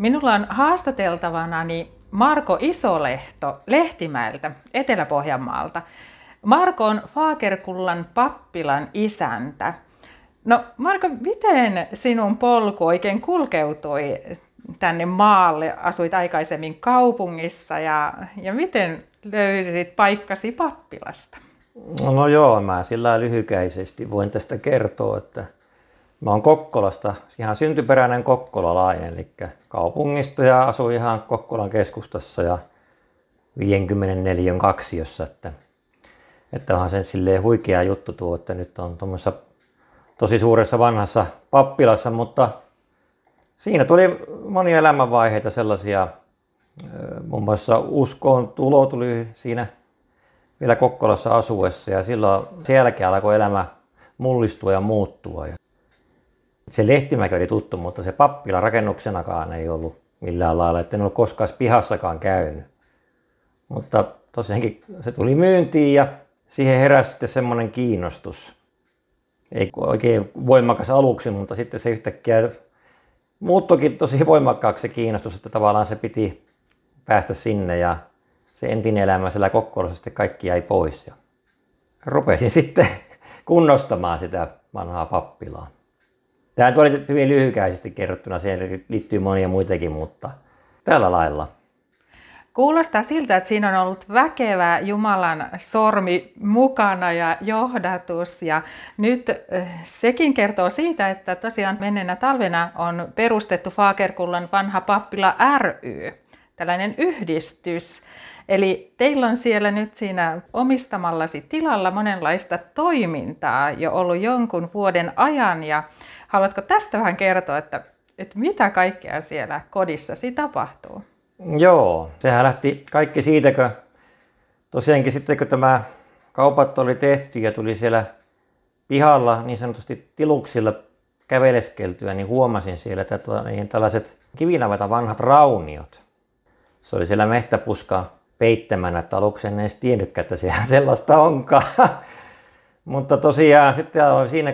Minulla on haastateltavana niin Marko Isolehto Lehtimäeltä, Etelä-Pohjanmaalta. Marko on Faakerkullan pappilan isäntä. No Marko, miten sinun polku oikein kulkeutui tänne maalle? Asuit aikaisemmin kaupungissa ja, ja miten löydit paikkasi pappilasta? No joo, mä sillä lyhykäisesti voin tästä kertoa, että mä oon Kokkolasta, ihan syntyperäinen kokkolalainen, eli kaupungista ja asuin ihan Kokkolan keskustassa ja 54 kaksiossa, että, että onhan sen silleen huikea juttu tuo, että nyt on tuommoisessa tosi suuressa vanhassa pappilassa, mutta siinä tuli monia elämänvaiheita sellaisia, muun muassa uskoon tulo tuli siinä vielä Kokkolassa asuessa ja silloin sen jälkeen alkoi elämä mullistua ja muuttua. Se Lehtimäki oli tuttu, mutta se pappila rakennuksenakaan ei ollut millään lailla, että en ollut koskaan pihassakaan käynyt. Mutta tosiaankin se tuli myyntiin ja siihen heräsi sitten semmoinen kiinnostus. Ei oikein voimakas aluksi, mutta sitten se yhtäkkiä muuttokin tosi voimakkaaksi se kiinnostus, että tavallaan se piti päästä sinne ja se entinen elämä siellä Kokkolassa sitten kaikki jäi pois. Ja rupesin sitten kunnostamaan sitä vanhaa pappilaa. Tämä oli hyvin lyhykäisesti kerrottuna, siihen liittyy monia muitakin, mutta tällä lailla. Kuulostaa siltä, että siinä on ollut väkevä Jumalan sormi mukana ja johdatus. Ja nyt eh, sekin kertoo siitä, että tosiaan menneenä talvena on perustettu Faakerkullan vanha pappila ry, tällainen yhdistys. Eli teillä on siellä nyt siinä omistamallasi tilalla monenlaista toimintaa jo ollut jonkun vuoden ajan. Ja haluatko tästä vähän kertoa, että, että mitä kaikkea siellä kodissasi tapahtuu? Joo, sehän lähti kaikki siitä, kun tosiaankin sitten kun tämä kaupat oli tehty ja tuli siellä pihalla niin sanotusti tiluksilla käveleskeltyä, niin huomasin siellä, että tuo, niin tällaiset kivinavata vanhat rauniot. Se oli siellä mehtäpuska peittämänä, että aluksi en edes tiennytkään, että sehän sellaista onkaan. Mutta tosiaan sitten siinä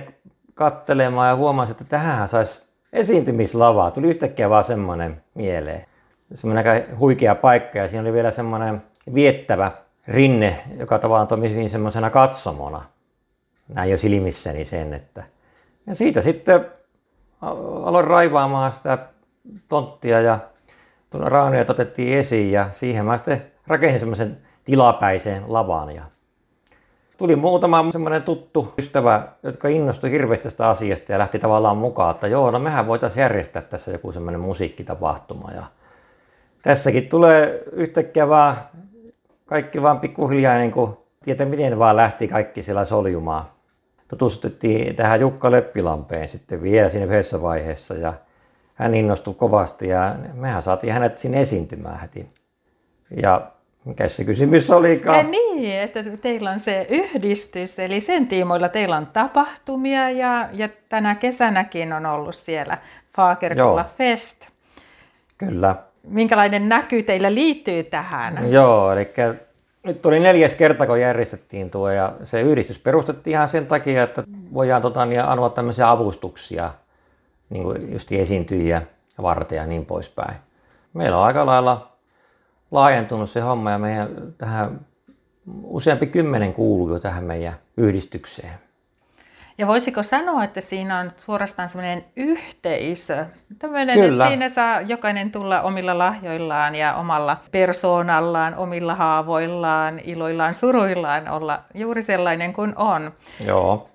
kattelemaan ja huomasin, että tähän saisi esiintymislavaa. Tuli yhtäkkiä vaan semmoinen mieleen. Semmoinen aika huikea paikka ja siinä oli vielä semmoinen viettävä rinne, joka tavallaan toimi hyvin semmoisena katsomona. Näin jo silmissäni sen, että... Ja siitä sitten aloin raivaamaan sitä tonttia ja raanuja otettiin esiin ja siihen mä sitten rakensin semmoisen tilapäisen lavan ja tuli muutama semmoinen tuttu ystävä, jotka innostui hirveästi tästä asiasta ja lähti tavallaan mukaan, että joo, no mehän voitaisiin järjestää tässä joku semmoinen musiikkitapahtuma. Ja tässäkin tulee yhtäkkiä vaan kaikki vaan pikkuhiljaa niin kuin, tietää miten vaan lähti kaikki siellä soljumaan. Tutustuttiin tähän Jukka Leppilampeen sitten vielä siinä yhdessä vaiheessa ja hän innostui kovasti ja mehän saatiin hänet sinne esiintymään heti. Ja mikä se kysymys olikaan? Ja niin, että teillä on se yhdistys, eli sen tiimoilla teillä on tapahtumia ja, ja tänä kesänäkin on ollut siellä Fagerkulla Fest. Kyllä. Minkälainen näky teillä liittyy tähän? Joo, eli nyt oli neljäs kerta, kun järjestettiin tuo ja se yhdistys perustettiin ihan sen takia, että voidaan tota, niin anoa tämmöisiä avustuksia, niin kuin just esiintyjiä varten ja niin poispäin. Meillä on aika lailla laajentunut se homma ja meidän tähän useampi kymmenen kuuluu jo tähän meidän yhdistykseen. Ja voisiko sanoa, että siinä on suorastaan semmoinen yhteisö, tämmöinen, Kyllä. että siinä saa jokainen tulla omilla lahjoillaan ja omalla persoonallaan, omilla haavoillaan, iloillaan, suruillaan olla juuri sellainen kuin on. Joo.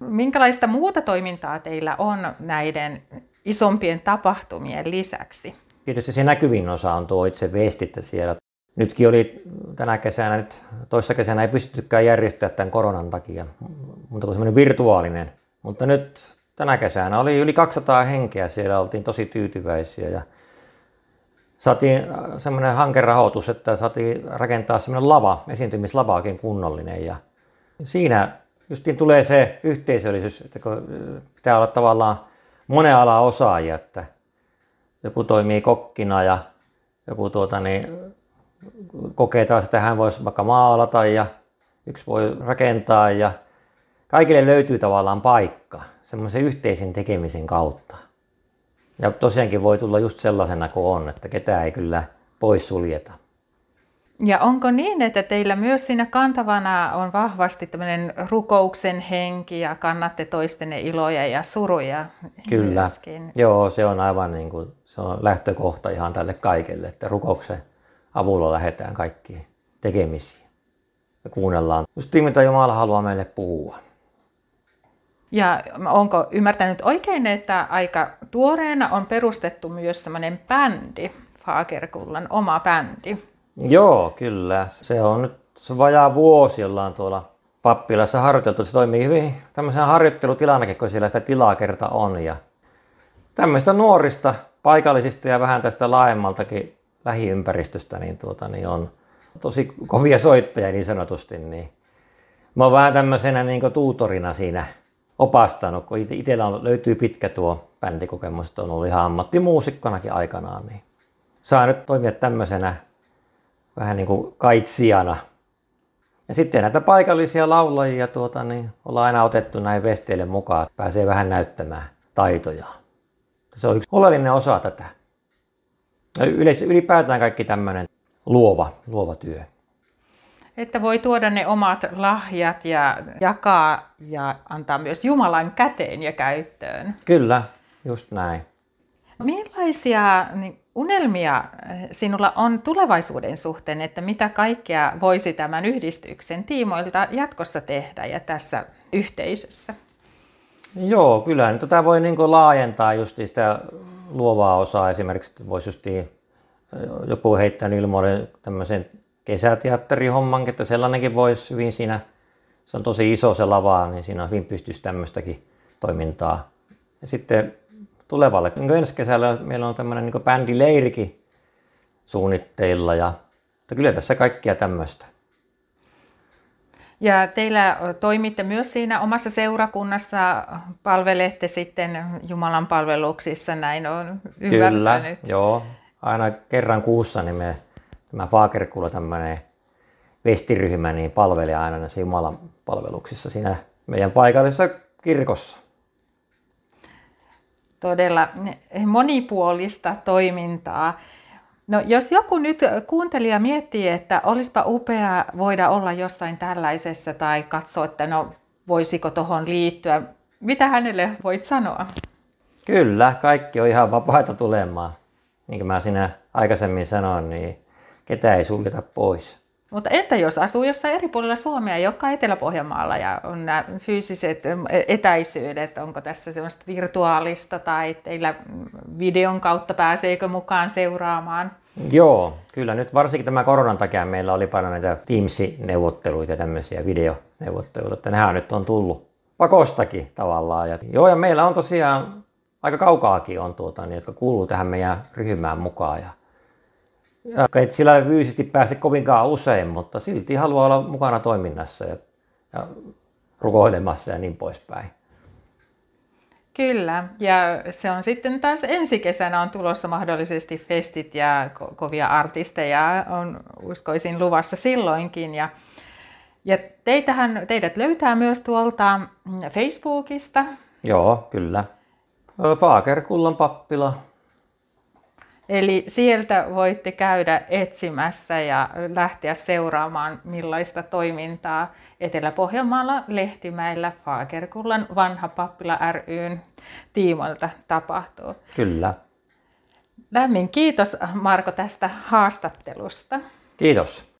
Minkälaista muuta toimintaa teillä on näiden isompien tapahtumien lisäksi? Tietysti se näkyvin osa on tuo itse viestintä siellä. Nytkin oli tänä kesänä, nyt toissa kesänä ei pystyttykään järjestämään tämän koronan takia, mutta kuin semmoinen virtuaalinen. Mutta nyt tänä kesänä oli yli 200 henkeä, siellä oltiin tosi tyytyväisiä ja saatiin äh, semmoinen hankerahoitus, että saatiin rakentaa semmoinen lava, esiintymislava oikein kunnollinen ja siinä justiin tulee se yhteisöllisyys, että kun äh, pitää olla tavallaan monen ala osaajia, että joku toimii kokkina ja joku tuota, niin, kokee taas, että hän voisi vaikka maalata ja yksi voi rakentaa ja kaikille löytyy tavallaan paikka semmoisen yhteisen tekemisen kautta. Ja tosiaankin voi tulla just sellaisena kuin on, että ketään ei kyllä pois suljeta. Ja onko niin, että teillä myös siinä kantavana on vahvasti tämmöinen rukouksen henki ja kannatte toistenne iloja ja suruja? Kyllä. Myöskin. Joo, se on aivan niin kuin, se on lähtökohta ihan tälle kaikelle, että rukouksen avulla lähdetään kaikkiin tekemisiin. Ja kuunnellaan just mitä Jumala haluaa meille puhua. Ja onko ymmärtänyt oikein, että aika tuoreena on perustettu myös tämmöinen bändi, Fagerkullan oma bändi? Joo, kyllä. Se on nyt se vajaa vuosi, ollaan tuolla pappilassa harjoiteltu. Se toimii hyvin tämmöisen harjoittelutilanakin, kun siellä sitä tilaa kerta on. Ja tämmöistä nuorista, paikallisista ja vähän tästä laajemmaltakin lähiympäristöstä, niin, tuota, niin on tosi kovia soittajia niin sanotusti. Niin mä oon vähän tämmöisenä niin tuutorina siinä opastanut, kun itsellä löytyy pitkä tuo bändikokemus, että on ollut ihan ammattimuusikkonakin aikanaan, niin saa nyt toimia tämmöisenä vähän niin kuin kaitsijana. Ja sitten näitä paikallisia laulajia tuota, niin ollaan aina otettu näin vesteille mukaan, että pääsee vähän näyttämään taitoja. Se on yksi oleellinen osa tätä. Ja ylipäätään kaikki tämmöinen luova, luova työ. Että voi tuoda ne omat lahjat ja jakaa ja antaa myös Jumalan käteen ja käyttöön. Kyllä, just näin. Millaisia niin unelmia sinulla on tulevaisuuden suhteen, että mitä kaikkea voisi tämän yhdistyksen tiimoilta jatkossa tehdä ja tässä yhteisössä? Joo, kyllä tätä voi niin laajentaa just sitä luovaa osaa. Esimerkiksi voisi just joku heittää ilmoille tämmöisen kesäteatterihommankin, että sellainenkin voisi hyvin siinä, se on tosi iso se lava, niin siinä hyvin pystyisi tämmöistäkin toimintaa. Ja sitten tulevalle, niin ensi kesällä meillä on tämmöinen niin bändileirikin suunnitteilla ja että kyllä tässä kaikkia tämmöistä. Ja teillä toimitte myös siinä omassa seurakunnassa, palvelette sitten Jumalan palveluksissa, näin on ymmärtänyt. Kyllä, joo. Aina kerran kuussa niin me tämä Fagerkulla tämmöinen vestiryhmä niin palvelee aina näissä Jumalan palveluksissa siinä meidän paikallisessa kirkossa. Todella monipuolista toimintaa. No, jos joku nyt kuuntelija miettii, että olisipa upea voida olla jossain tällaisessa tai katsoa, että no voisiko tuohon liittyä, mitä hänelle voit sanoa? Kyllä, kaikki on ihan vapaita tulemaan. Niin kuin mä siinä aikaisemmin sanoin, niin ketä ei suljeta pois. Mutta entä jos asuu jossain eri puolilla Suomea, joka Etelä-Pohjanmaalla ja on nämä fyysiset etäisyydet, onko tässä semmoista virtuaalista tai teillä videon kautta pääseekö mukaan seuraamaan? Joo, kyllä nyt varsinkin tämän koronan takia meillä oli paljon näitä Teams-neuvotteluita ja tämmöisiä videoneuvotteluita, että nehän nyt on tullut pakostakin tavallaan. Ja, joo, ja meillä on tosiaan aika kaukaakin on tuota, niin, jotka kuuluu tähän meidän ryhmään mukaan. Ja ja et sillä fyysisesti pääse kovinkaan usein, mutta silti haluaa olla mukana toiminnassa ja, ja rukoilemassa ja niin poispäin. Kyllä, ja se on sitten taas ensi kesänä on tulossa mahdollisesti festit ja ko- kovia artisteja on uskoisin luvassa silloinkin. Ja, ja teitähän, teidät löytää myös tuolta Facebookista. Joo, kyllä. Faakerkullan pappila Eli sieltä voitte käydä etsimässä ja lähteä seuraamaan, millaista toimintaa Etelä-Pohjanmaalla Lehtimäillä Faakerkullan vanha pappila ryn tiimoilta tapahtuu. Kyllä. Lämmin kiitos Marko tästä haastattelusta. Kiitos.